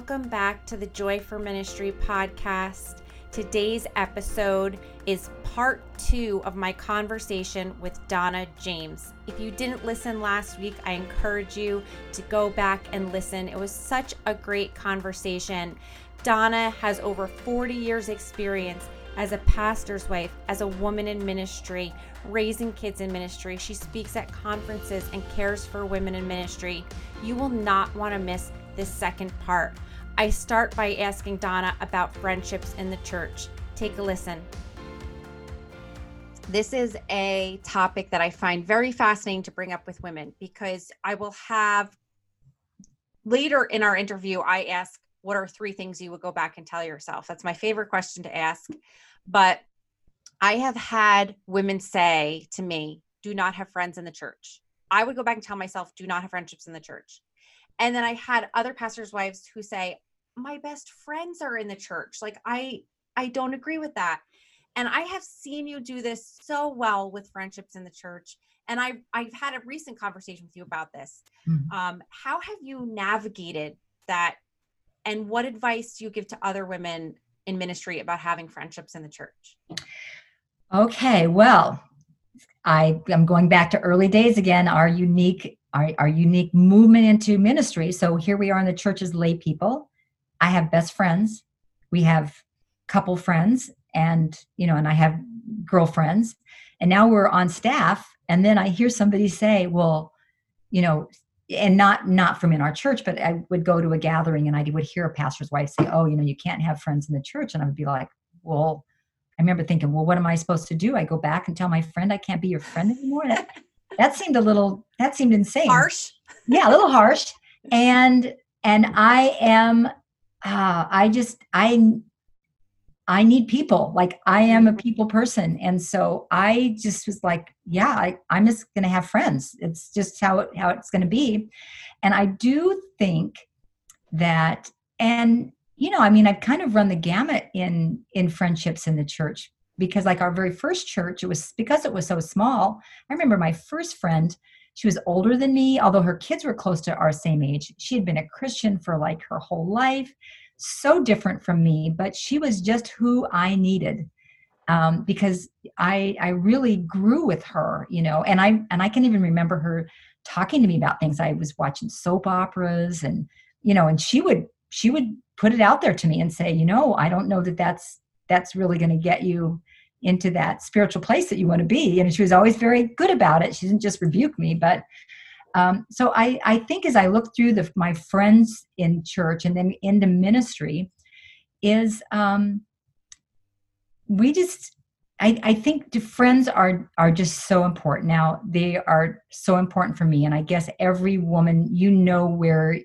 welcome back to the Joy for Ministry podcast. Today's episode is part two of my conversation with Donna James. If you didn't listen last week, I encourage you to go back and listen. It was such a great conversation. Donna has over 40 years' experience as a pastor's wife, as a woman in ministry, raising kids in ministry. She speaks at conferences and cares for women in ministry. You will not want to miss this second part. I start by asking Donna about friendships in the church. Take a listen. This is a topic that I find very fascinating to bring up with women because I will have later in our interview, I ask, What are three things you would go back and tell yourself? That's my favorite question to ask. But I have had women say to me, Do not have friends in the church. I would go back and tell myself, Do not have friendships in the church. And then I had other pastors' wives who say, my best friends are in the church. Like I I don't agree with that. And I have seen you do this so well with friendships in the church. And I've I've had a recent conversation with you about this. Mm-hmm. Um, how have you navigated that? And what advice do you give to other women in ministry about having friendships in the church? Okay, well, I am going back to early days again. Our unique our, our unique movement into ministry. So here we are in the church as lay people. I have best friends. We have couple friends and you know and I have girlfriends. And now we're on staff and then I hear somebody say, "Well, you know, and not not from in our church, but I would go to a gathering and I would hear a pastor's wife say, "Oh, you know, you can't have friends in the church." And I would be like, "Well, I remember thinking, well, what am I supposed to do? I go back and tell my friend I can't be your friend anymore? That, that seemed a little that seemed insane harsh yeah a little harsh and and i am uh, i just i i need people. Like i am a people person. And so i just was like yeah I, i'm just gonna have friends. It's just how it, how it's gonna be. And i do think that and you know i mean i've kind of run the gamut in in friendships in the church because like our very first church it was because it was so small i remember my first friend she was older than me although her kids were close to our same age. She had been a christian for like her whole life. So different from me but she was just who i needed um, because i i really grew with her you know and i and i can even remember her talking to me about things. I was watching soap operas and you know and she would she would put it out there to me and say you know i don't know that that's that's really going to get you into that spiritual place that you want to be. And she was always very good about it. She didn't just rebuke me, but um, so I, I think as I look through the, my friends in church and then into ministry, is um, we just I, I think friends are are just so important. Now they are so important for me, and I guess every woman you know where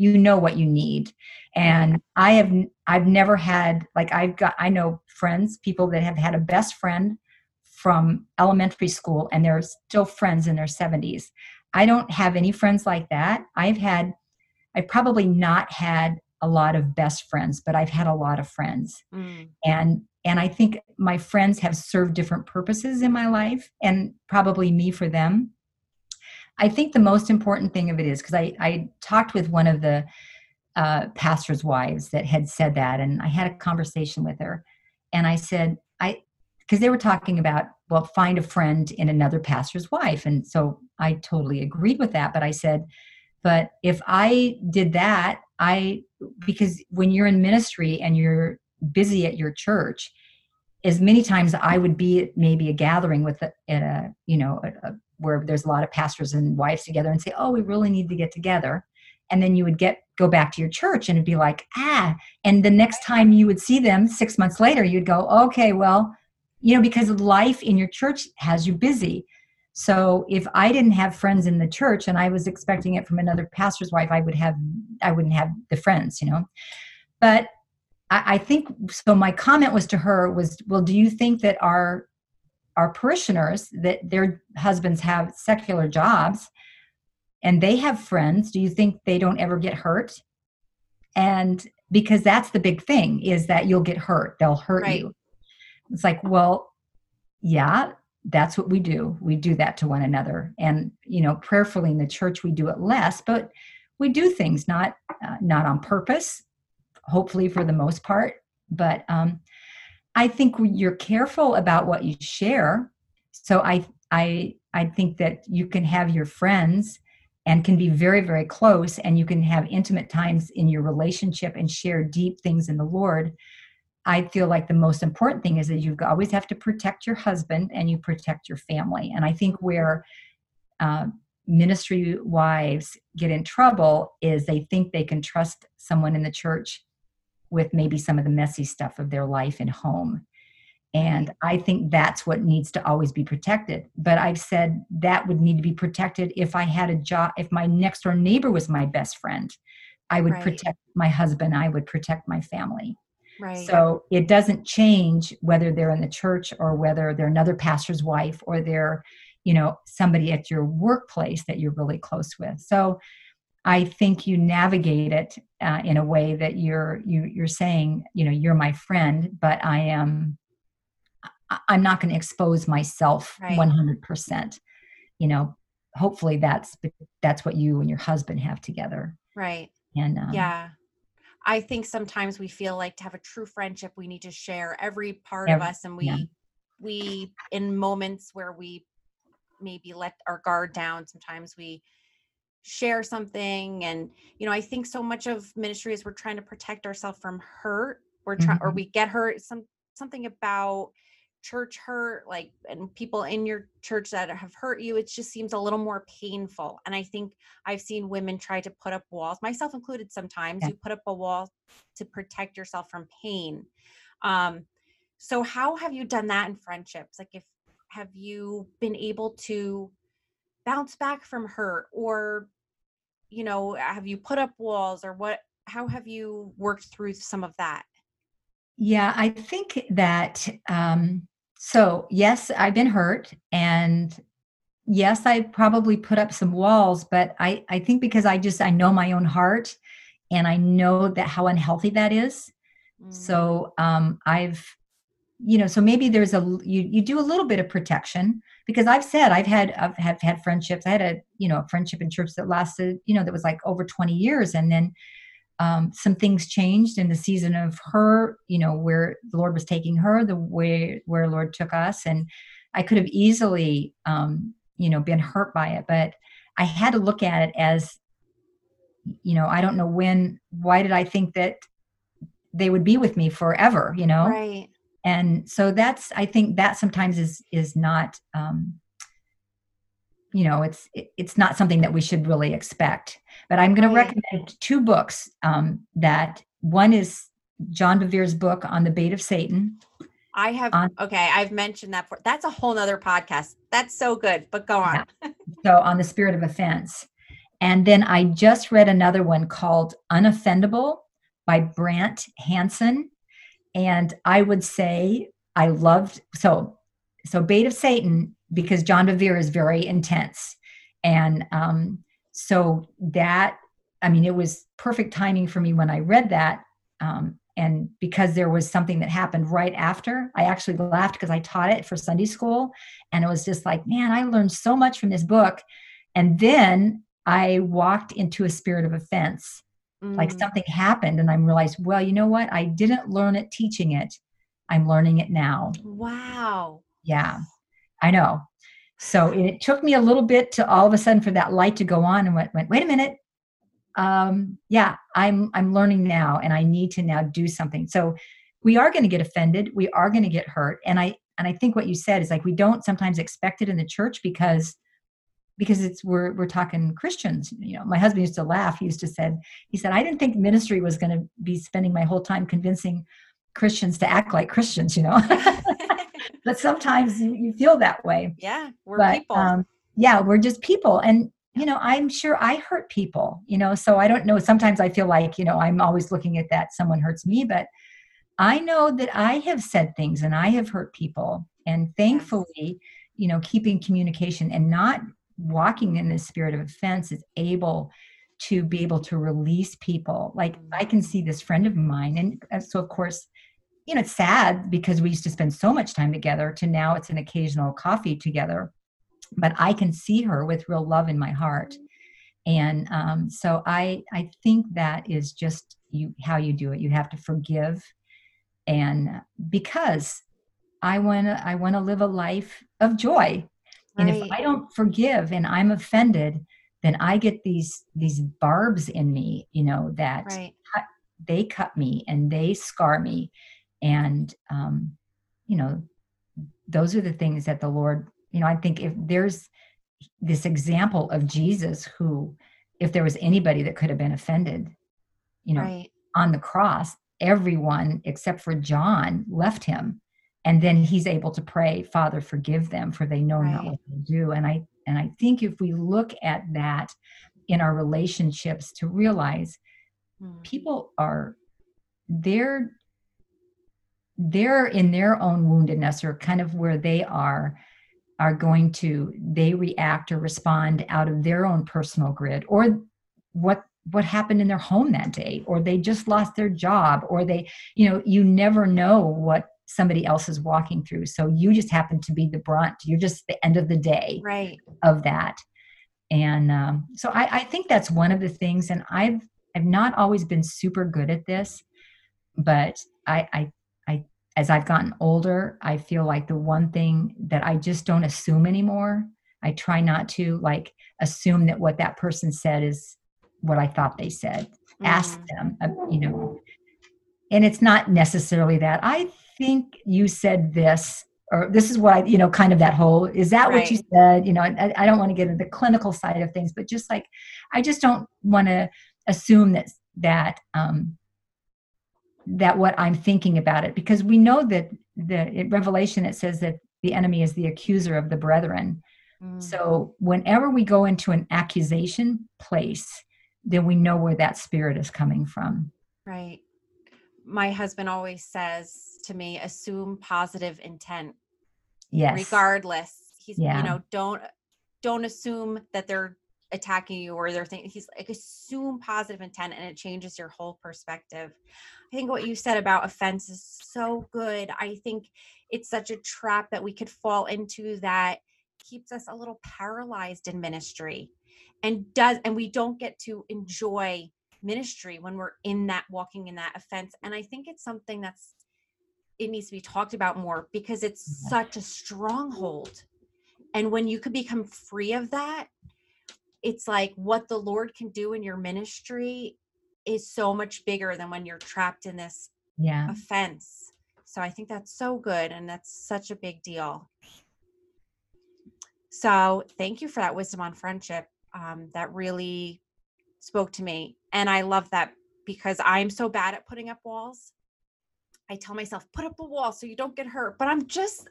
you know what you need. And i have i've never had like i've got i know friends people that have had a best friend from elementary school and they're still friends in their 70s i don't have any friends like that. I've had i've probably not had a lot of best friends but i've had a lot of friends. Mm. and and i think my friends have served different purposes in my life and probably me for them I think the most important thing of it is because I, I talked with one of the uh, pastors' wives that had said that, and I had a conversation with her, and I said, I, because they were talking about, well, find a friend in another pastor's wife, and so I totally agreed with that. But I said, but if I did that, I, because when you're in ministry and you're busy at your church, as many times I would be at maybe a gathering with a, at a you know a, a where there's a lot of pastors and wives together and say, "Oh, we really need to get together." And then you would get go back to your church and it'd be like, "Ah." And the next time you would see them 6 months later, you'd go, "Okay, well, you know, because life in your church has you busy." So if I didn't have friends in the church and I was expecting it from another pastor's wife, I would have I wouldn't have the friends, you know. But I, I think so my comment was to her was, well, do you think that our our parishioners that their husbands have secular jobs and they have friends do you think they don't ever get hurt? And because that's the big thing is that you'll get hurt they'll hurt right. you. It's like well yeah that's what we do. We do that to one another. And you know prayerfully in the church we do it less but we do things not uh, not on purpose hopefully for the most part. But um, I think you're careful about what you share. So I I I think that you can have your friends and can be very very close and you can have intimate times in your relationship and share deep things in the Lord. I feel like the most important thing is that you always have to protect your husband and you protect your family. And I think where uh, ministry wives get in trouble is they think they can trust someone in the church with maybe some of the messy stuff of their life and home. And mm-hmm. I think that's what needs to always be protected. But I've said that would need to be protected if I had a job, if my next door neighbor was my best friend, I would right. protect my husband, I would protect my family. Right. So it doesn't change whether they're in the church or whether they're another pastor's wife or they're, you know, somebody at your workplace that you're really close with. So I think you navigate it uh, in a way that you're you you're saying, you know, you're my friend, but I am I'm not going to expose myself right. 100%. You know, hopefully that's that's what you and your husband have together. Right. And um, yeah. I think sometimes we feel like to have a true friendship, we need to share every part every, of us, and we, yeah. we, in moments where we maybe let our guard down, sometimes we share something, and you know, I think so much of ministry is we're trying to protect ourselves from hurt, we're trying, mm-hmm. or we get hurt. Some something about church hurt like and people in your church that have hurt you it just seems a little more painful and i think i've seen women try to put up walls myself included sometimes yeah. you put up a wall to protect yourself from pain um so how have you done that in friendships like if have you been able to bounce back from hurt or you know have you put up walls or what how have you worked through some of that yeah, I think that um, so, yes, I've been hurt and yes, I probably put up some walls, but I I think because I just I know my own heart and I know that how unhealthy that is. Mm. So, um I've you know, so maybe there's a you you do a little bit of protection because I've said I've had I've have had friendships. I had a, you know, a friendship in church that lasted, you know, that was like over 20 years and then um, some things changed in the season of her, you know, where the Lord was taking her, the way where Lord took us. And I could have easily, um, you know, been hurt by it, but I had to look at it as, you know, I don't know when, why did I think that they would be with me forever, you know? Right. And so that's, I think that sometimes is, is not, um, you know it's it's not something that we should really expect. But i'm going to recommend two books um, that one is john bevere's book on the bait of satan. I have on, okay i've mentioned that for that's a whole nother podcast. That's so good but go on. Yeah. so on the spirit of offense. And then i just read another one called unoffendable by brant hansen and i would say i loved so so bait of satan because John Bevere is very intense. And um, so that, I mean, it was perfect timing for me when I read that. Um, and because there was something that happened right after, I actually laughed because I taught it for Sunday school. And it was just like, man, I learned so much from this book. And then I walked into a spirit of offense. Mm. Like something happened, and I realized, well, you know what? I didn't learn it teaching it. I'm learning it now. Wow. Yeah. I know. So it took me a little bit to all of a sudden for that light to go on and went, went wait a minute. Um, yeah, I'm I'm learning now and I need to now do something. So we are going to get offended, we are going to get hurt. And I and I think what you said is like we don't sometimes expect it in the church because because it's we're we're talking Christians. You know, my husband used to laugh. He used to said he said I didn't think ministry was going to be spending my whole time convincing Christians to act like Christians. You know. but sometimes you, you, feel that way. Yeah, we're but, people. Um, yeah, we're just people. And, you know, I'm sure I hurt people, you know, so I don't know. Sometimes I feel like, you know, I'm always looking at that someone hurts me, but I know that I have said things and I have hurt people. And thankfully, you know, keeping communication and not walking in the spirit of offense is able to be able to release people. Like I can see this friend of mine, and uh, so of course, you know, it's sad because we used to spend so much time together to now it's an occasional coffee together. But I can see her with real love in my heart. And um, so I I think that is just you how you do it you have to forgive and because i want to i want to live a life of joy and if i don't forgive and i'm offended then i get these these barbs in me you know that Right. they cut me and they scar me and um you know those are the things that the lord you know i think if there's this example of jesus who if there was anybody that could have been offended you know Right. on the cross everyone except for john left him and then he's able to pray father forgive them for they know not what they do and i and i think if we look at that in our relationships to realize Mm. people are they're they're in their own woundedness or kind of where they are are going to they react or respond out of their own personal grid or what what happened in their home that day or they just lost their job or they you know you never know what somebody else is walking through. So you just happen to be the brunt. You're just the end of the day Right. of that. And um, so I, I think that's one of the things and i've i've not always been super good at this but i i i as i've gotten older i feel like the one thing that i just don't assume anymore i try not to like assume that what that person said is what i thought they said. Ask Mm. them uh, you know. And it's not necessarily that. I think you said this or this is what i you know kind of that whole is that what you said you know I, I don't want to get into the clinical side of things but just like i just don't want to assume that that um that what i'm thinking about it because we know that the revelation it says that the enemy is the accuser of the brethren Mm. so whenever we go into an accusation place then we know where that spirit is coming from Right. My husband always says to me, assume positive intent yes regardless. He's Yeah. you know, don't don't assume that they're attacking you or they're thinking he's like assume positive intent and it changes your whole perspective. I think what you said about offense is so good. I think it's such a trap that we could fall into that keeps us a little paralyzed in ministry and does and we don't get to enjoy ministry when we're in that walking in that offense and i think it's something that's it needs to be talked about more because it's such a stronghold. And when you could become free of that it's like what the lord can do in your ministry is so much bigger than when you're trapped in this yeah. offense. So i think that's so good and that's such a big deal. So thank you for that wisdom on friendship. Um, that really spoke to me and i love that because i'm so bad at putting up walls. I tell myself put up a wall so you don't get hurt but i'm just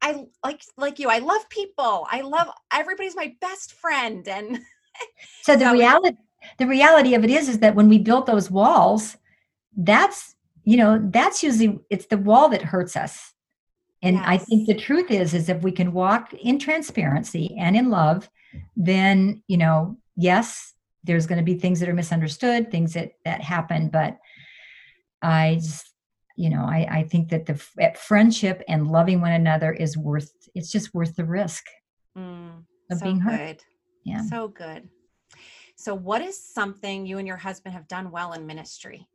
i like like you i love people. I love everybody's my best friend and so the reality the reality of it is is that when we built those walls that's you know that's usually it's the wall that hurts us. And i think the truth is is if we can walk in transparency and in love then you know yes there's going to be things that are misunderstood things that that happen but i just you know i i think that the that friendship and loving one another is worth it's just worth the risk Mm, of so being hurt. good. Yeah. So good. So what is something you and your husband have done well in ministry?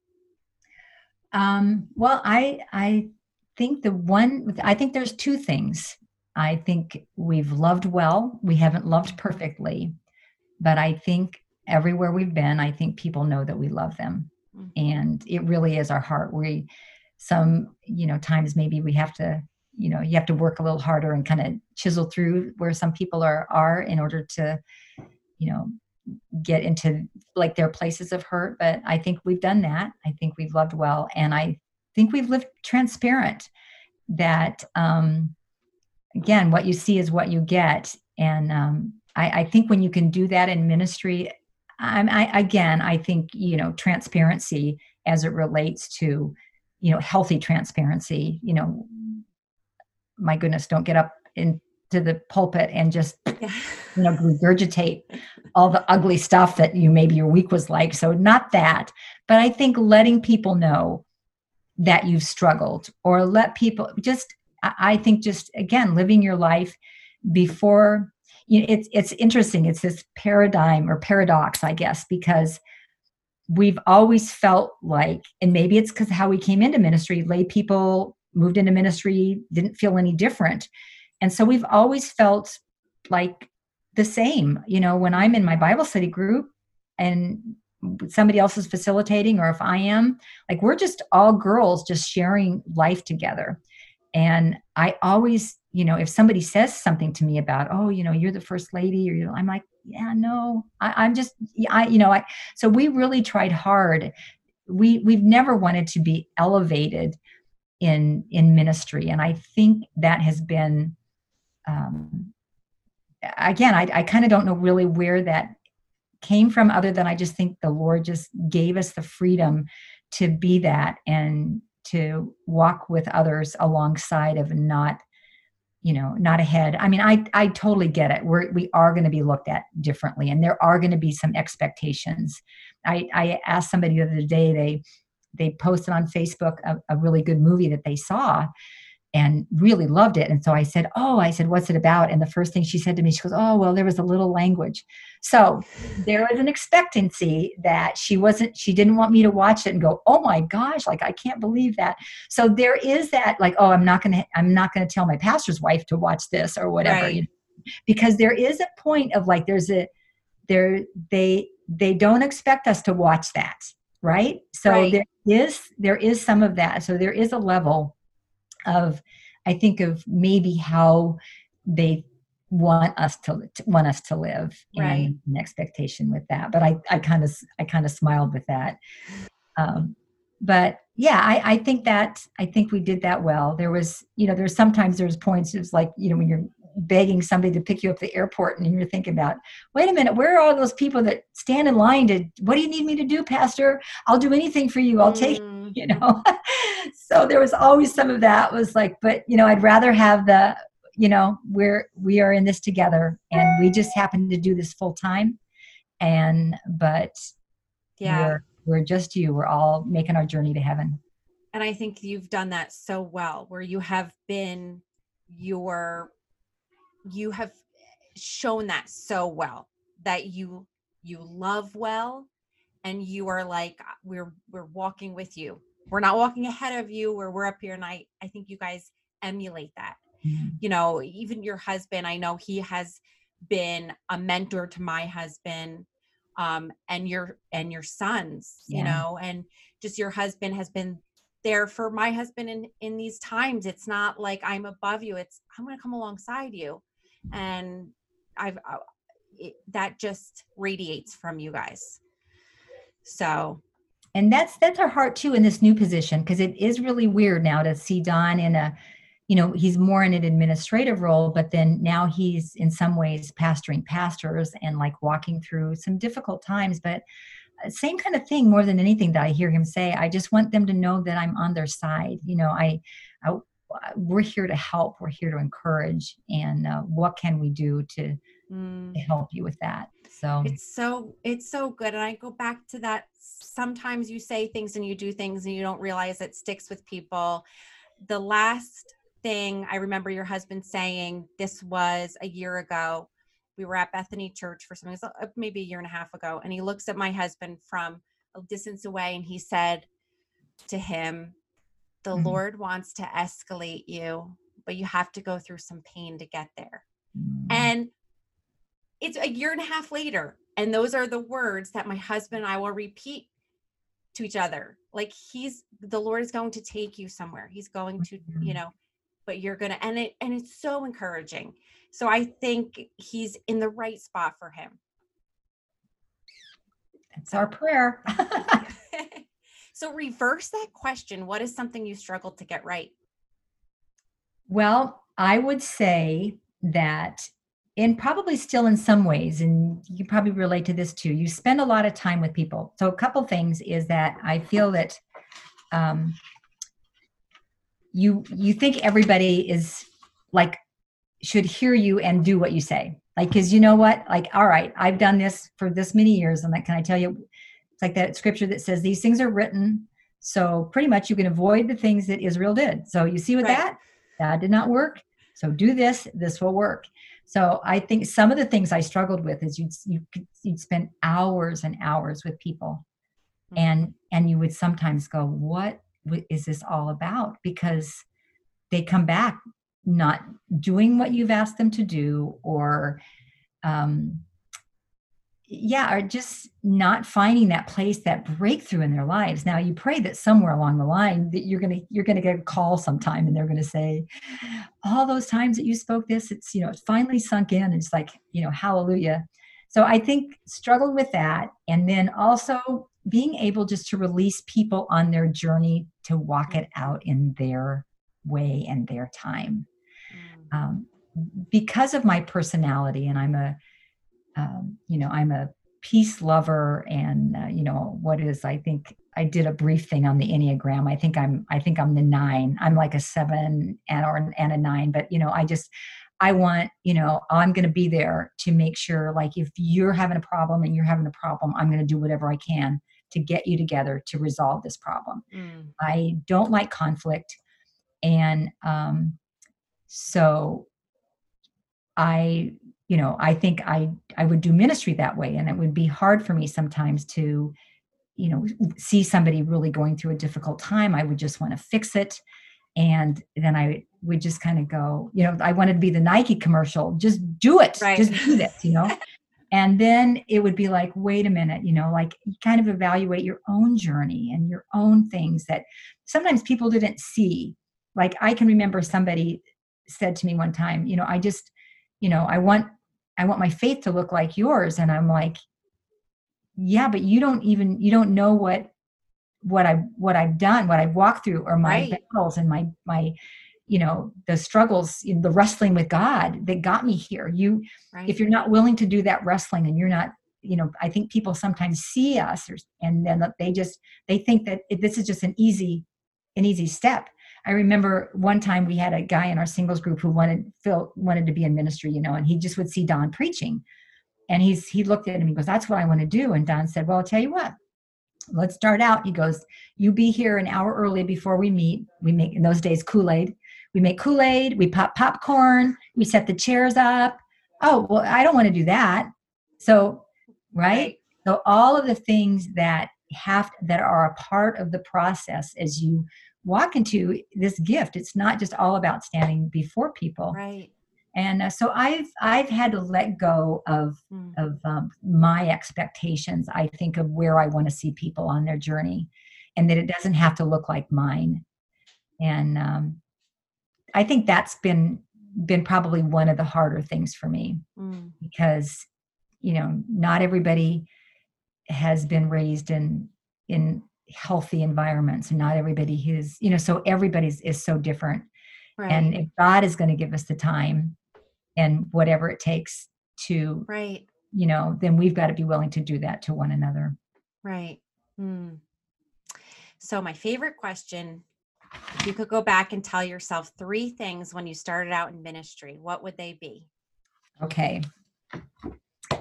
Um, well, I I think the one I think there's two things. I think we've loved well. We haven't loved perfectly, but I think everywhere we've been, I think people know that we love them, Mhm. and it really is our heart. We some you know times maybe we have to you know you have to work a little harder and kind of chisel through where some people are are in order to you know get into like their places of hurt. But i think we've done that. I think we've loved well. And i think we've lived transparent that um again what you see is what you get. And um i, I think when you can do that in ministry I'm, I again i think you know transparency as it relates to you know healthy transparency you know my goodness don't get up into the pulpit and just yeah. you know regurgitate all the ugly stuff that you maybe your week was like. So not that but i think letting people know that you've struggled or let people just i I think just again living your life before you know it's it's interesting it's this paradigm or paradox i guess because we've always felt like, and maybe it's because how we came into ministry, lay people moved into ministry, didn't feel any different. And so we've always felt like the same. You know, when I'm in my Bible study group and somebody else is facilitating, or if I am, like we're just all girls just sharing life together. And I always, you know, if somebody says something to me about, oh, you know, you're the first lady, or you know, I'm like, yeah, no, I, am just, I, you know, I. So we really tried hard. We we've never wanted to be elevated in in ministry, and I think that has been. Um, again, I, I kind of don't know really where that came from, other than I just think the Lord just gave us the freedom to be that and to walk with others alongside of not you know not ahead. I mean i i totally get it. We're we are going to be looked at differently and there are going to be some expectations. I i asked somebody the other day they they posted on facebook a, a really good movie that they saw and really loved it. And so I said, Oh, I said, what's it about? And the first thing she said to me, she goes, Oh, well, there was a little language. So there was an expectancy that she wasn't, she didn't want me to watch it and go, Oh my gosh, like I can't believe that. So there is that, like, oh, I'm not gonna, I'm not gonna tell my pastor's wife to watch this or whatever. Right. You know? Because there is a point of like there's a there they they don't expect us to watch that, right? So right. there is there is some of that. So there is a level of i think of maybe how they want us to want us to live right. and an expectation with that. But i i kind of i kind of smiled with that. Um, but yeah I, I think that i think we did that well. There was you know there's sometimes there's points it's like you know when you're begging somebody to pick you up at the airport and you're thinking about wait a minute where are all those people that stand in line to what do you need me to do pastor? I'll do anything for you i'll mm. take you know? So there was always some of that was like but you know i'd rather have the you know we're we are in this together and we just happen to do this full time and but yeah. we're, we're just you we're all making our journey to heaven. And i think you've done that so well where you have been your you have shown that so well that you you love well and you are like we're we're walking with you we're not walking ahead of you where we're up here and i i think you guys emulate that mm-hmm. you know even your husband i know he has been a mentor to my husband um and your and your sons yeah. you know and just your husband has been there for my husband in in these times it's not like i'm above you it's i'm going to come alongside you and I've uh, it, that just radiates from you guys. So, and that's that's our heart too in this new position because it is really weird now to see Don in a, you know, he's more in an administrative role, but then now he's in some ways pastoring pastors and like walking through some difficult times, but uh, same kind of thing more than anything that I hear him say. I just want them to know that I'm on their side. You know, I, I we're here to help we're here to encourage and uh, what can we do to, mm. to help you with that? So it's so it's so good and i go back to that sometimes you say things and you do things and you don't realize it sticks with people. The last thing i remember your husband saying this was a year ago. We were at bethany church for something uh, maybe a year and a half ago and he looks at my husband from a distance away and he said to him the mm-hmm. Lord wants to escalate you, but you have to go through some pain to get there. Mm-hmm. And it's a year and a half later. And those are the words that my husband and I will repeat to each other. Like he's the Lord is going to take you somewhere. He's going to, mm-hmm. you know, but you're gonna and it and it's so encouraging. So I think he's in the right spot for him. That's our prayer. So reverse that question. What is something you struggled to get right? Well, I would say that and probably still in some ways and you probably relate to this too you spend a lot of time with people so a couple things is that i feel that um, you you think everybody is like should hear you and do what you say like because you know what like all right i've done this for this many years and like can i tell you it's like that scripture that says these things are written. So pretty much you can avoid the things that Israel did. So you see with right. that, that did not work. So do this, this will work. So I think some of the things I struggled with is you'd, you you'd spend hours and hours with people mm-hmm. and and you would sometimes go what is this all about because they come back not doing what you've asked them to do or um, yeah are just not finding that place that breakthrough in their lives. Now you pray that somewhere along the line that you're gonna you're gonna get a call sometime and they're gonna say all those times that you spoke this it's you know it finally sunk in. It's like you know hallelujah. So i think struggled with that and then also being able just to release people on their journey to walk it out in their way and their time. Mm. um, because of my personality and i'm a um, you know i'm a peace lover and uh, you know what is i think i did a brief thing on the enneagram. I think i'm i think i'm the nine. I'm like a seven and or and a nine but you know i just i want you know i'm going to be there to make sure like if you're having a problem and you're having a problem i'm going to do whatever i can to get you together to resolve this problem. Mm. i don't like conflict and um so i you know i think i i would do ministry that way. And it would be hard for me sometimes to you know see somebody really going through a difficult time. I would just want to fix it. And then i would just kind of go you know i wanted to be the nike commercial. Just do it. Right. just do this you know? And then it would be like wait a minute you know like you kind of evaluate your own journey and your own things that sometimes people didn't see. Like i can remember somebody said to me one time you know i just you know i want I want my faith to look like yours. And I'm like, yeah, but you don't even, you don't know what, what I, what I've done, what I've walked through or my right. battles and my, my, you know, the struggles, the wrestling with God that got me here. You, right. if you're not willing to do that wrestling and you're not, you know, I think people sometimes see us or, and then they just, they think that this is just an easy, an easy step I remember one time we had a guy in our singles group who wanted Phil wanted to be in ministry, you know, and he just would see Don preaching. And he's he looked at him, he goes, That's what I want to do. And Don said, Well, I'll tell you what, let's start out. He goes, You be here an hour early before we meet. We make in those days Kool-Aid. We make Kool-Aid, we pop popcorn, we set the chairs up. Oh, well, I don't want to do that. So, right? So all of the things that have that are a part of the process as you walk into this gift it's not just all about standing before people right and uh, so i've i've had to let go of mm. of um, my expectations i think of where i want to see people on their journey and that it doesn't have to look like mine and um, i think that's been been probably one of the harder things for me mm. because you know not everybody has been raised in in healthy environments and not everybody who's you know so everybody's is so different. Right. and if god is going to give us the time and whatever it takes to right. you know then we've got to be willing to do that to one another. Right. Hmm. so my favorite question if you could go back and tell yourself three things when you started out in ministry what would they be? Okay.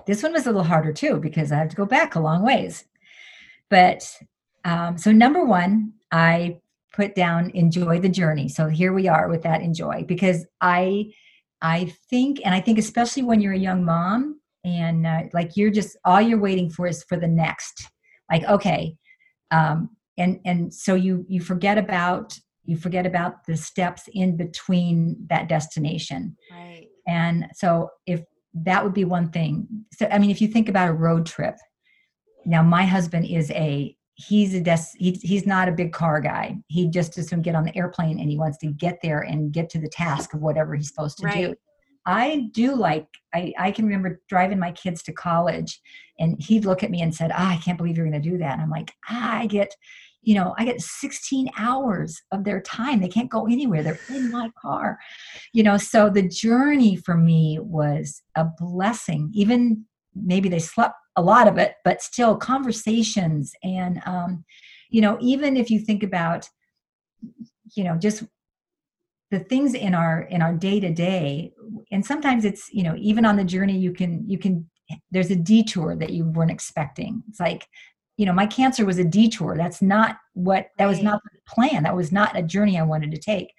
This one was a little harder too because i have to go back a long ways. But um, so number one, I put down enjoy the journey. So here we are with that enjoy because I I think and I think especially when you're a young mom and uh, like you're just all you're waiting for is for the next. Like okay, um, and and so you you forget about you forget about the steps in between that destination. Right. And so if that would be one thing. So I mean, if you think about a road trip, now my husband is a he's a des- he, he's not a big car guy. He just doesn't get on the airplane and he wants to get there and get to the task of whatever he's supposed to right. do i do like I, I can remember driving my kids to college and he'd look at me and said ah, i can't believe you're going to do that. And i'm like ah, i get you know i get 16 hours of their time. They can't go anywhere. They're in my car. You know so the journey for me was a blessing. Even maybe they slept a lot of it, but still conversations. And, um, you know, even if you think about, you know, just the things in our in our day to day and sometimes it's you know even on the journey you can you can there's a detour that you weren't expecting. It's like you know my cancer was a detour. That's not what that was not the plan. That was not a journey i wanted to take.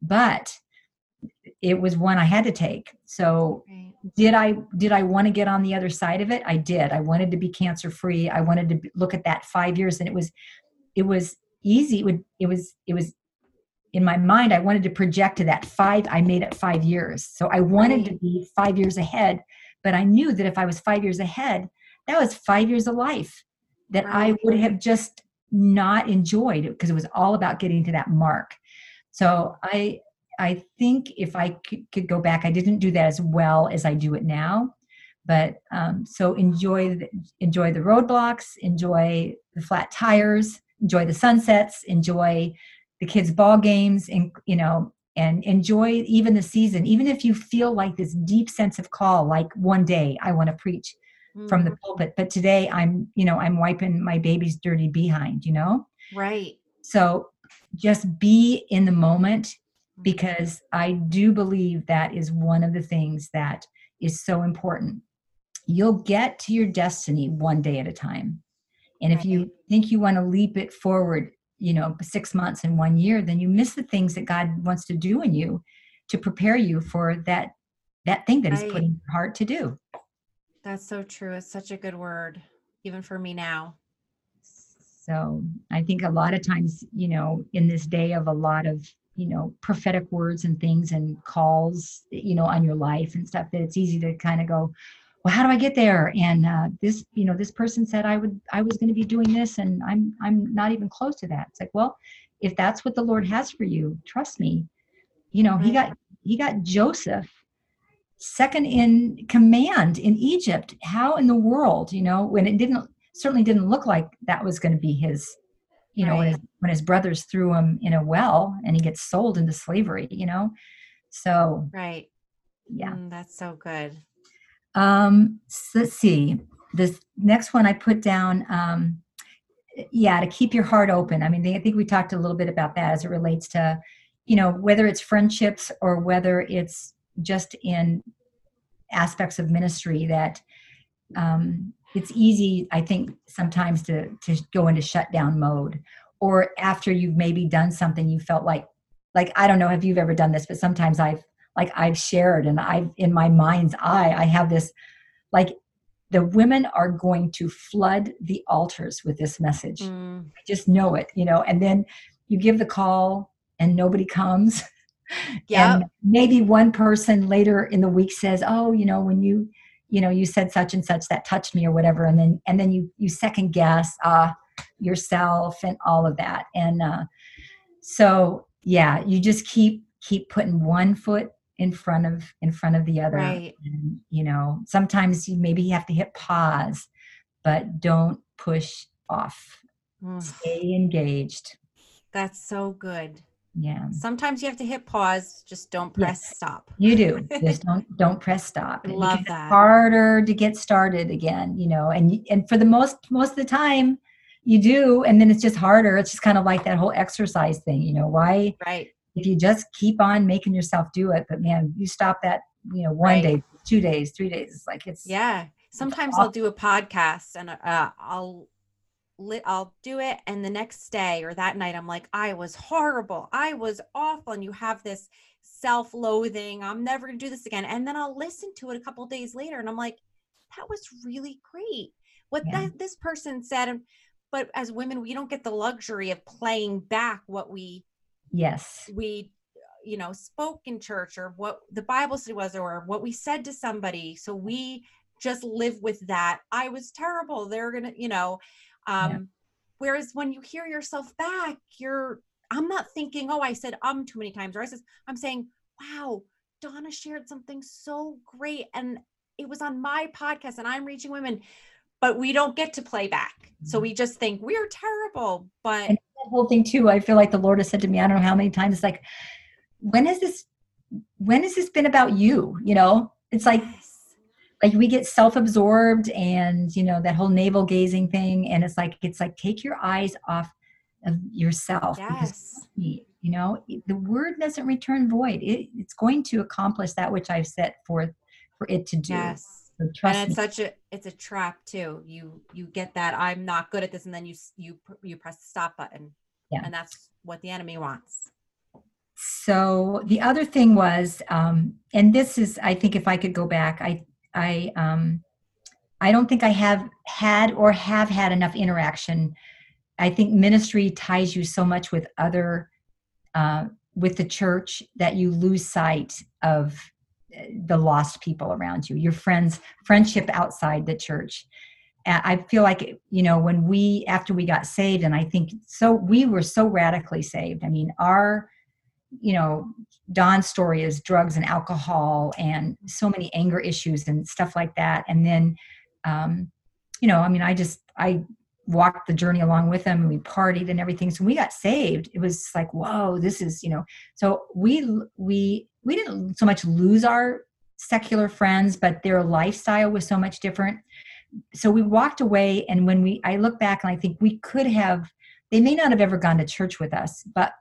But it was one I had to take. So Right. did I did I want to get on the other side of it? I did. I wanted to be cancer free. I wanted to look at that 5 years and it was it was easy. It would it was it was in my mind I wanted to project to that 5 I made it 5 years. So I wanted to be 5 years ahead, but I knew that if I was 5 years ahead, that was 5 years of life that I would have just not enjoyed because it was all about getting to that mark. So I I think if I could, could go back, I didn't do that as well as I do it now. But um, so enjoy the, enjoy the roadblocks, enjoy the flat tires, enjoy the sunsets, enjoy the kids' ball games, and you know, and enjoy even the season. Even if you feel like this deep sense of call, like one day I want to preach from the Mhm. pulpit, but today I'm you know I'm wiping my baby's dirty behind. You know, Right. so just be in the moment. Mm-hmm. because I do believe that is one of the things that is so important. You'll get to your destiny one day at a time. And if you think you want to leap it forward, you know, six months and one year, then you miss the things that God wants to do in you to prepare you for that that thing that He's Right. put in your heart to do. That's so true. It's such a good word, even for me now. So I think a lot of times, you know, in this day of a lot of, you know, prophetic words and things and calls, you know, on your life and stuff, that it's easy to kind of go, well, how do I get there? And uh, this, you know, this person said I would, I was going to be doing this, and I'm, I'm not even close to that. It's like, well, if that's what the Lord has for you, trust me. You know, he got, he got Joseph second in command in Egypt. How in the world, you know, when it didn't certainly didn't look like that was going to be his, you know, when his when his brothers threw him in a well and he gets sold into slavery, you know. So Right. yeah. Mm, that's so good. Um, s- let's see. This next one I put down. Um, yeah, to keep your heart open. I mean, they, I think we talked a little bit about that as it relates to, you know, whether it's friendships or whether it's just in aspects of ministry that um, it's easy, I think, sometimes to to go into shutdown mode, or after you've maybe done something you felt like, like I don't know if you've ever done this, but sometimes I've like I've shared and I've in my mind's eye I have this like the women are going to flood the altars with this message. Mm, I just know it, you know, and then you give the call and nobody comes. yeah maybe one person later in the week says, "Oh, you know, when you, you know, you said such and such that touched me or whatever." And then and then you you second guess uh yourself and all of that. And uh so yeah, you just keep keep putting one foot in front of in front of the other Right. and you know sometimes you maybe you have to hit pause but don't push off mm, stay engaged that's so good. Yeah Sometimes you have to hit pause. Just don't press Yes. stop. you do just don't don't press stop love it's that. harder to get started again you know and and for the most most of the time you do and then it's just harder it's just kind of like that whole exercise thing you know why Right. if you just keep on making yourself do it but man you stop that you know one Right. day two days three days it's like it's Yeah. Sometimes aw- I'll do a podcast and uh, I'll I'll do it, and the next day or that night, I'm like, I was horrible. I was awful, and you have this self-loathing. I'm never gonna do this again. And then I'll listen to it a couple days later, and I'm like, that was really great. What Yeah. that this person said, but as women, we don't get the luxury of playing back what we yes we you know spoke in church or what the bible said was or what we said to somebody so we just live with that i was terrible they're gonna you know um Yeah. whereas when you hear yourself back you're i'm not thinking oh i said um too many times or i says i'm saying wow donna shared something so great and it was on my podcast and i'm reaching women but we don't get to play back so we just think we're terrible but And that whole thing too i feel like the lord has said to me i don't know how many times it's like when is this when has this been about you you know it's like. Like we get self-absorbed and you know that whole navel gazing thing. And it's like it's like take your eyes off of yourself because yes. me, you know? The word doesn't return void. It, it's going to accomplish that which i've set forth for it to do. Yes. So trust and me. it's such a it's a trap too. You you get that i'm not good at this and then you you you press the stop button. Yeah. and that's what the enemy wants. So the other thing was, um, and this is, I think, if I could go back, I, I, um, I don't think I have had or have had enough interaction. I think ministry ties you so much with other, uh, with the church that you lose sight of uh, the lost people around you, your friends, friendship outside the church. I feel like you know when we after we got saved, and I think so we were so radically saved. I mean, our you know Don's story is drugs and alcohol and so many anger issues and stuff like that. And then, um, you know, I mean, I just I walked the journey along with him and we partied and everything. So we got saved. It was like, whoa, this is you know. So we we we didn't so much lose our secular friends, but their lifestyle was so much different. So we walked away, and when we I look back and I think we could have. They may not have ever gone to church with us, but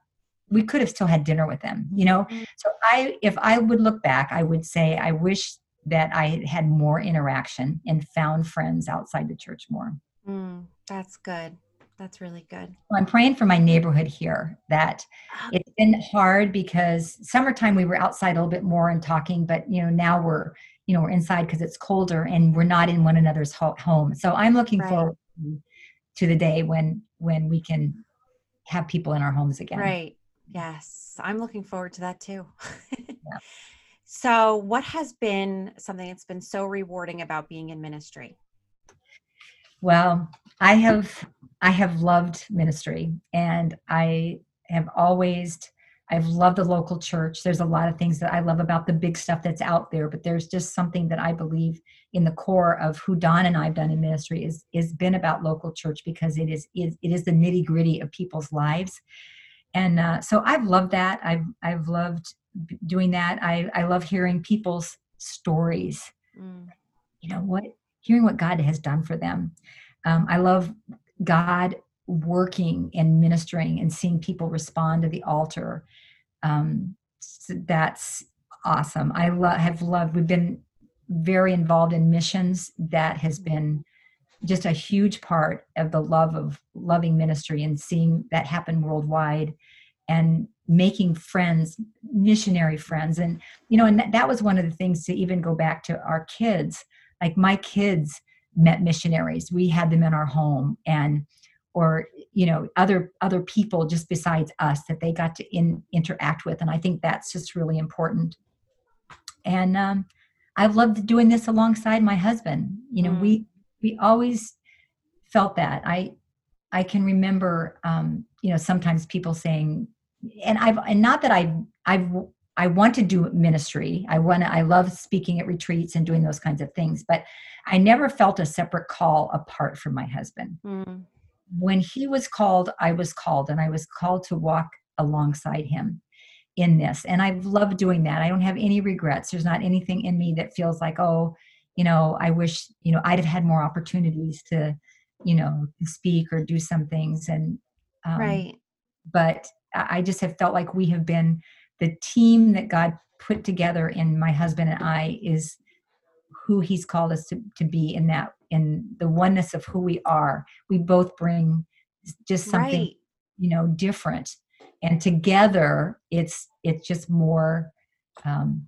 we could have still had dinner with them you know? Mm-hmm. so i if i would look back i would say i wish that i had more interaction and found friends outside the church more. Mm, that's good. That's really good. Well, i'm praying for my neighborhood here that it's been hard because summertime we were outside a little bit more and talking but you know now we're you know we're inside because it's colder and we're not in one another's home. So i'm looking right. forward to the day when when we can have people in our homes again. Right Yes, I'm looking forward to that too. yeah. So, what has been something that's been so rewarding about being in ministry? Well, I have I have loved ministry and I have always I've loved the local church. There's a lot of things that I love about the big stuff that's out there, but there's just something that I believe in the core of who Don and I've done in ministry is is been about local church because it is, is it is the nitty gritty of people's lives and uh, so I've loved that. I've I've loved doing that. I I love hearing people's stories. Mm. You know what, hearing what God has done for them. Um, I love God working and ministering and seeing people respond to the altar. Um, so that's awesome. I lo- have loved. We've been very involved in missions. That has been just a huge part of the love of loving ministry and seeing that happen worldwide and making friends missionary friends. And you know and that, that was one of the things to even go back to our kids. Like my kids met missionaries. We had them in our home and or you know other other people just besides us that they got to in, interact with. And i think that's just really important. And um, i've loved doing this alongside my husband. You know mm. we we always felt that i i can remember um, you know sometimes people saying and i've and not that i've i've I want to do ministry. I want to, I love speaking at retreats and doing those kinds of things, but I never felt a separate call apart from my husband. Mm. When he was called, I was called and I was called to walk alongside him in this. And I've loved doing that. I don't have any regrets. There's not anything in me that feels like, oh, you know i wish you know i'd have had more opportunities to you know speak or do some things and um, right. but i just have felt like we have been the team that god put together in my husband and i is who he's called us to, to be in that in the oneness of who we are. We both bring just something right. you know different. And together it's it's just more um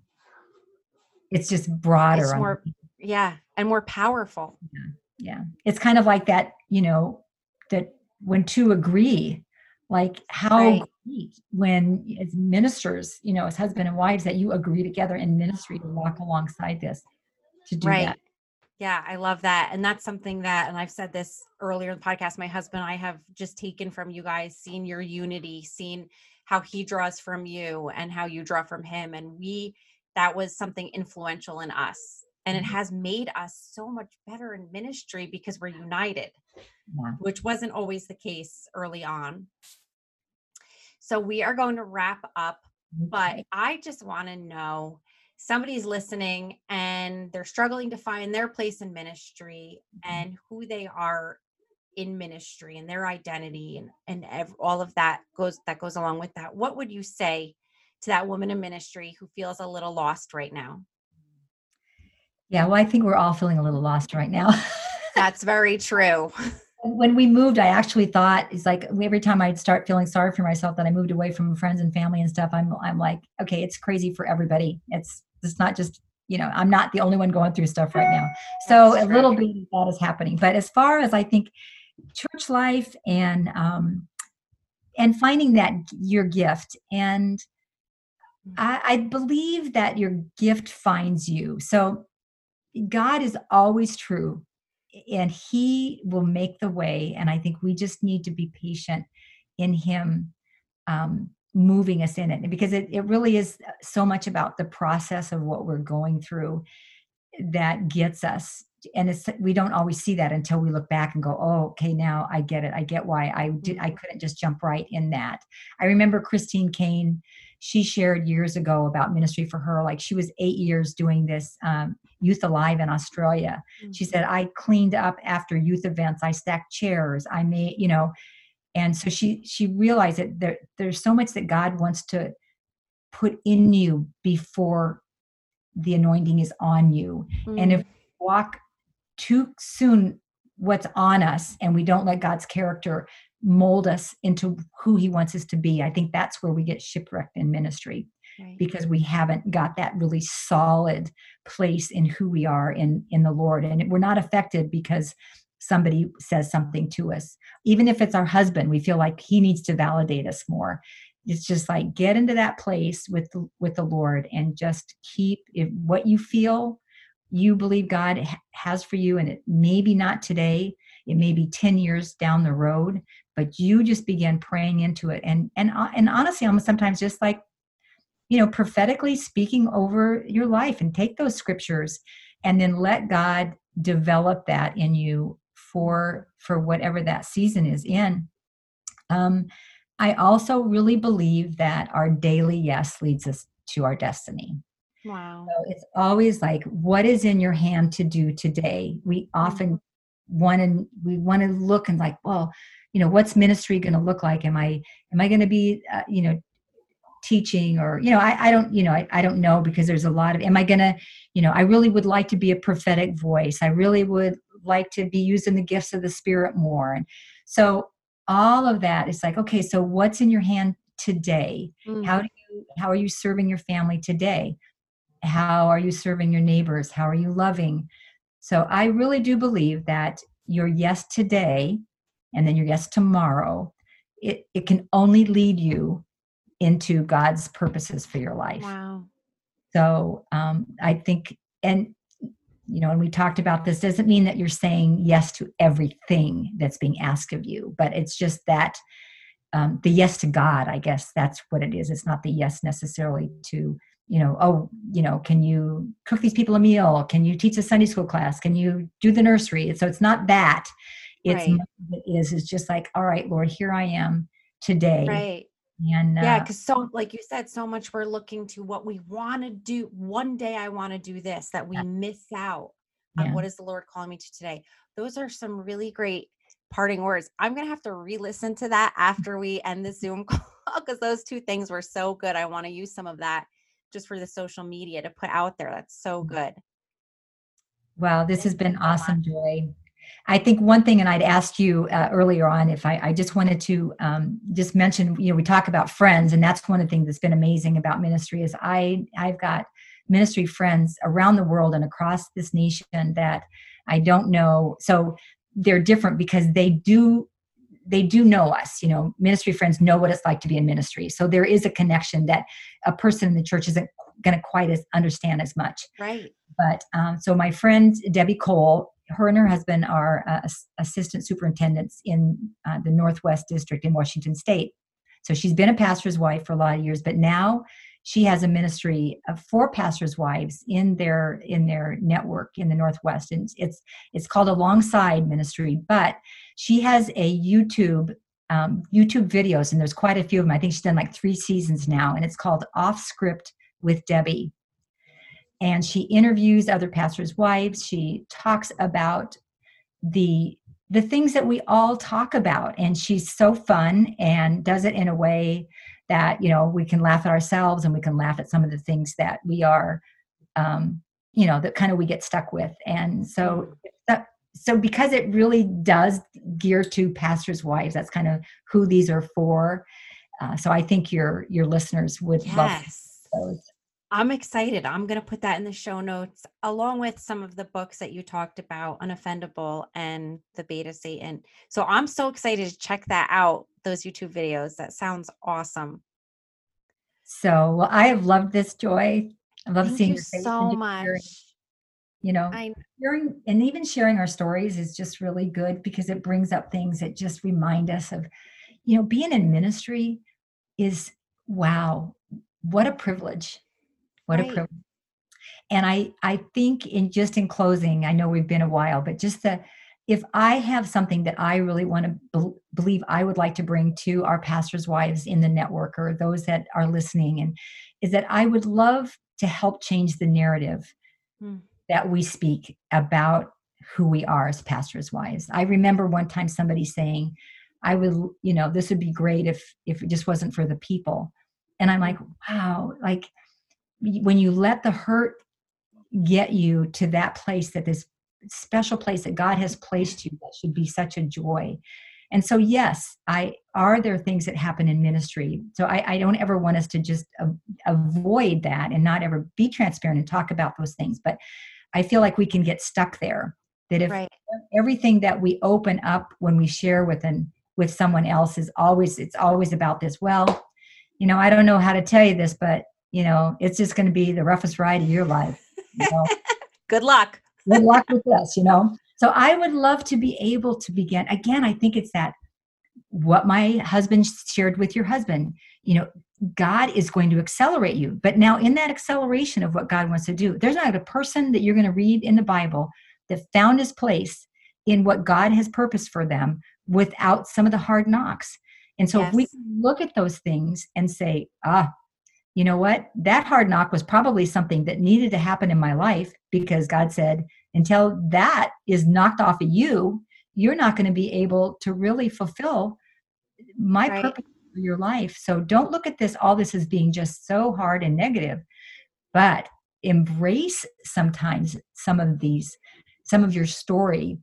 it's just broader it's more yeah and more powerful yeah yeah it's kind of like that you know that when two agree like how right. great when as ministers you know as husband and wives that you agree together in ministry to walk alongside this to do right. that yeah i love that and that's something that and i've said this earlier in the podcast my husband and i have just taken from you guys seen your unity seen how he draws from you and how you draw from him and we that was something influential in us and it mm-hmm. has made us so much better in ministry because we're united yeah. which wasn't always the case early on so we are going to wrap up but i just want to know somebody's listening and they're struggling to find their place in ministry mm-hmm. and who they are in ministry and their identity and and ev- all of that goes that goes along with that what would you say to that woman in ministry who feels a little lost right now yeah, well, I think we're all feeling a little lost right now. That's very true. when we moved, I actually thought it's like every time I'd start feeling sorry for myself that I moved away from friends and family and stuff. I'm I'm like, okay, it's crazy for everybody. It's it's not just you know I'm not the only one going through stuff right now. So That's a little bit of that is happening. But as far as I think church life and um, and finding that your gift and mm. I, I believe that your gift finds you. So God is always true and he will make the way and i think we just need to be patient in him um, moving us in it because it, it really is so much about the process of what we're going through that gets us and it's we don't always see that until we look back and go oh okay now i get it i get why i did i mm-hmm. couldn't just jump right in that i remember christine caine she shared years ago about ministry for her like she was eight years doing this um, youth alive in australia mm-hmm. she said i cleaned up after youth events i stacked chairs i made you know and so she she realized that there, there's so much that god wants to put in you before the anointing is on you mm-hmm. and if mm. walk too soon what's on us and we don't let god's character mold us into who he wants us to be. I think that's where we get shipwrecked in ministry right. because we haven't got that really solid place in who we are in in the lord. And we're not affected because somebody says something to us. Even if it's our husband we feel like he needs to validate us more. It's just like get into that place with the, with the lord and just keep if what you feel you believe god has for you and it maybe not today it may be 10 years down the road but you just begin praying into it. And and uh, and honestly almost sometimes just like you know prophetically speaking over your life and take those scriptures and then let god develop that in you for for whatever that season is in. Um i also really believe that our daily yes leads us to our destiny. Wow. So it's always like what is in your hand to do today? We mm-hmm. often want to we want to look and like well you know what's ministry going to look like? Am i am i going to be uh, you know teaching or you know I, I don't you know I, I don't know because there's a lot of am i going to you know i really would like to be a prophetic voice. I really would like to be using the gifts of the spirit more. And so all of that is like okay so what's in your hand today? Mm. how do you how are you serving your family today? How are you serving your neighbors? How are you loving so i really do believe that your yes today and then your yes tomorrow, it, it can only lead you into God's purposes for your life. Wow. So um, I think, and you know, and we talked about this, doesn't mean that you're saying yes to everything that's being asked of you, but it's just that um, the yes to God, I guess that's what it is. It's not the yes necessarily to, you know, oh, you know, can you cook these people a meal? Can you teach a Sunday school class? Can you do the nursery? So it's not that. It's right. it is is just like, all right, Lord, here I am today. Right. And uh, yeah, because so like you said, so much we're looking to what we want to do. One day I want to do this that we yeah. miss out on yeah. what is the Lord calling me to today. Those are some really great parting words. I'm gonna have to re-listen to that after we end the Zoom call because those two things were so good. I want to use some of that just for the social media to put out there. That's so mm-hmm. good. Wow, this has been awesome, Joy. I think one thing, and I'd asked you uh, earlier on if I, I just wanted to um, just mention, you know, we talk about friends, and that's one of the things that's been amazing about ministry is I I've got ministry friends around the world and across this nation that I don't know. So they're different because they do they do know us you know ministry friends know what it's like to be in ministry. So there is a connection that a person in the church isn't going to quite as understand as much. Right. But um, so my friend debbie cole her and her husband are uh, assistant superintendents in uh, the Northwest District in Washington State. So she's been a pastor's wife for a lot of years, but now she has a ministry of for pastors' wives in their in their network in the Northwest, and it's it's called Alongside Ministry. But she has a YouTube um, YouTube videos, and there's quite a few of them. I think she's done like three seasons now, and it's called Off Script with Debbie and she interviews other pastors' wives. She talks about the the things that we all talk about, and she's so fun and does it in a way that you know we can laugh at ourselves and we can laugh at some of the things that we are, um, you know, that kind of we get stuck with. And so, that, so because it really does gear to pastors' wives, that's kind of who these are for. Uh, so I think your your listeners would love Yes. those. I'm excited. I'm going to put that in the show notes along with some of the books that you talked about, Unoffendable and The Bait of Satan. So I'm so excited to check that out, those YouTube videos. That sounds awesome. So well, I have loved this, Joy. I love Thank seeing you so much. hearing, you know, I sharing and even sharing our stories is just really good because it brings up things that just remind us of, you know, being in ministry is wow, what a privilege. What a Right. privilege. And I I think in just in closing, I know we've been a while, but just the if I have something that I really want to bel believe I would like to bring to our pastors' wives in the network or those that are listening, and is that I would love to help change the narrative Hmm. that we speak about who we are as pastors' wives. I remember one time somebody saying, I would, you know, this would be great if if it just wasn't for the people. And I'm like, wow, like when you let the hurt get you to that place that this special place that God has placed you that should be such a joy. And so, yes, I are there things that happen in ministry. So I, I don't ever want us to just avoid that and not ever be transparent and talk about those things. But I feel like we can get stuck there. That if right. everything that we open up when we share with an with someone else is always it's always about this. Well, you know, I don't know how to tell you this, but you know, it's just going to be the roughest ride of your life. You know? Good luck. good luck with this, you know. So I would love to be able to begin again. I think it's that what my husband shared with your husband. You know, God is going to accelerate you, but now in that acceleration of what God wants to do, there's not a person that you're going to read in the Bible that found his place in what God has purposed for them without some of the hard knocks. And so if we look at those things and say, ah, you know what? That hard knock was probably something that needed to happen in my life because God said, until that is knocked off of you, you're not going to be able to really fulfill my Right. purpose for your life. So don't look at this, all this as being just so hard and negative, but embrace sometimes some of these, some of your story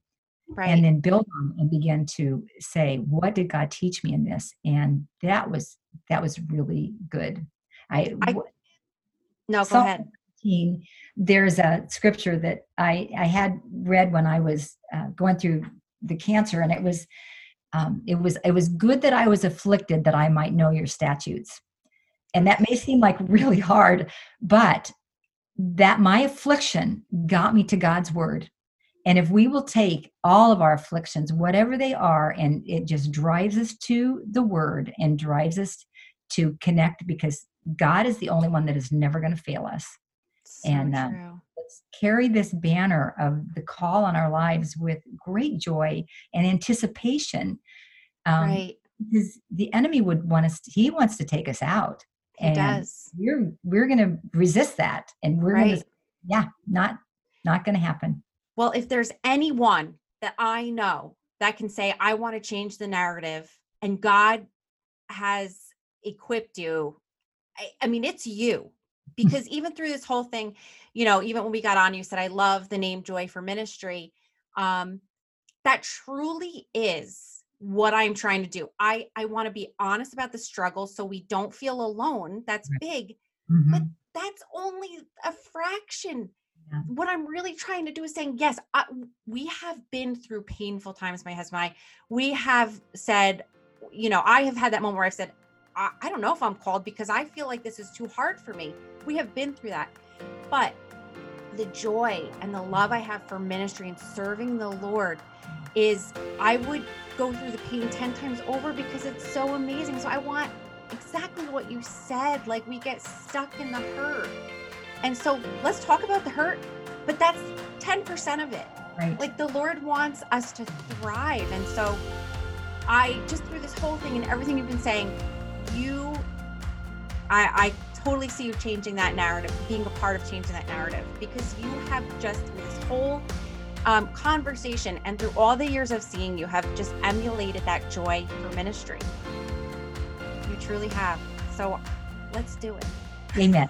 Right. and then build on and begin to say what did god teach me in this and that was that was really good i, I- no, go ahead. 15, there's a scripture that i i had read when i was uh, going through the cancer and it was um, it was it was good that i was afflicted that i might know your statutes and that may seem like really hard but that my affliction got me to god's word and if we will take all of our afflictions, whatever they are, and it just drives us to the word and drives us to connect because God is the only one that is never going to fail us. So and, uh. Let's carry this banner of the call on our lives with great joy and anticipation. Um, right. Because the enemy would want us, to, he wants to take us out. He and does. We're, we're going to resist that. And we're going Right. to, yeah, not, not going to happen. Well, if there's anyone that I know that can say, I want to change the narrative and God has equipped you, I, I mean, it's you. Because even through this whole thing, you know, even when we got on, you said, I love the name Joy for Ministry. Um, that truly is what I'm trying to do. I, I want to be honest about the struggle so we don't feel alone. That's big. Mhm. That's only a fraction Yeah. what I'm really trying to do is saying, yes, I, we have been through painful times, my husband and I. We have said, you know, I have had that moment where I've said, I, I don't know if I'm called because I feel like this is too hard for me. We have been through that. But the joy and the love I have for ministry and serving the Lord is I would go through the pain 10 times over because it's so amazing. So I want exactly what you said. Like we get stuck in the hurt. And so let's talk about the hurt, but that's 10% of it. Right. Like the Lord wants us to thrive. And so I just through this whole thing and everything you've been saying, you I I totally see you changing that narrative, being a part of changing that narrative because you have just through this whole um, conversation and through all the years of seeing you have just emulated that joy for ministry. You truly have. So let's do it. Amen.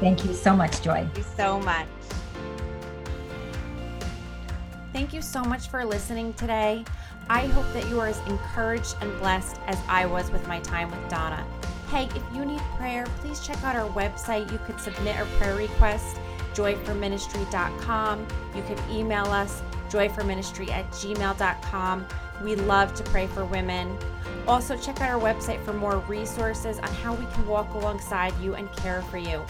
Thank you so much, Joy. Thank you so much. Thank you so much for listening today. I hope that you are as encouraged and blessed as I was with my time with Donna. Hey, if you need prayer, please check out our website. You could submit a prayer request, joyforministry.com. You could email us, joyforministry at gmail.com. We love to pray for women. Also, check out our website for more resources on how we can walk alongside you and care for you.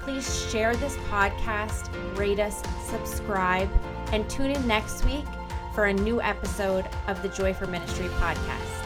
Please share this podcast, rate us, subscribe, and tune in next week for a new episode of the Joy for Ministry podcast.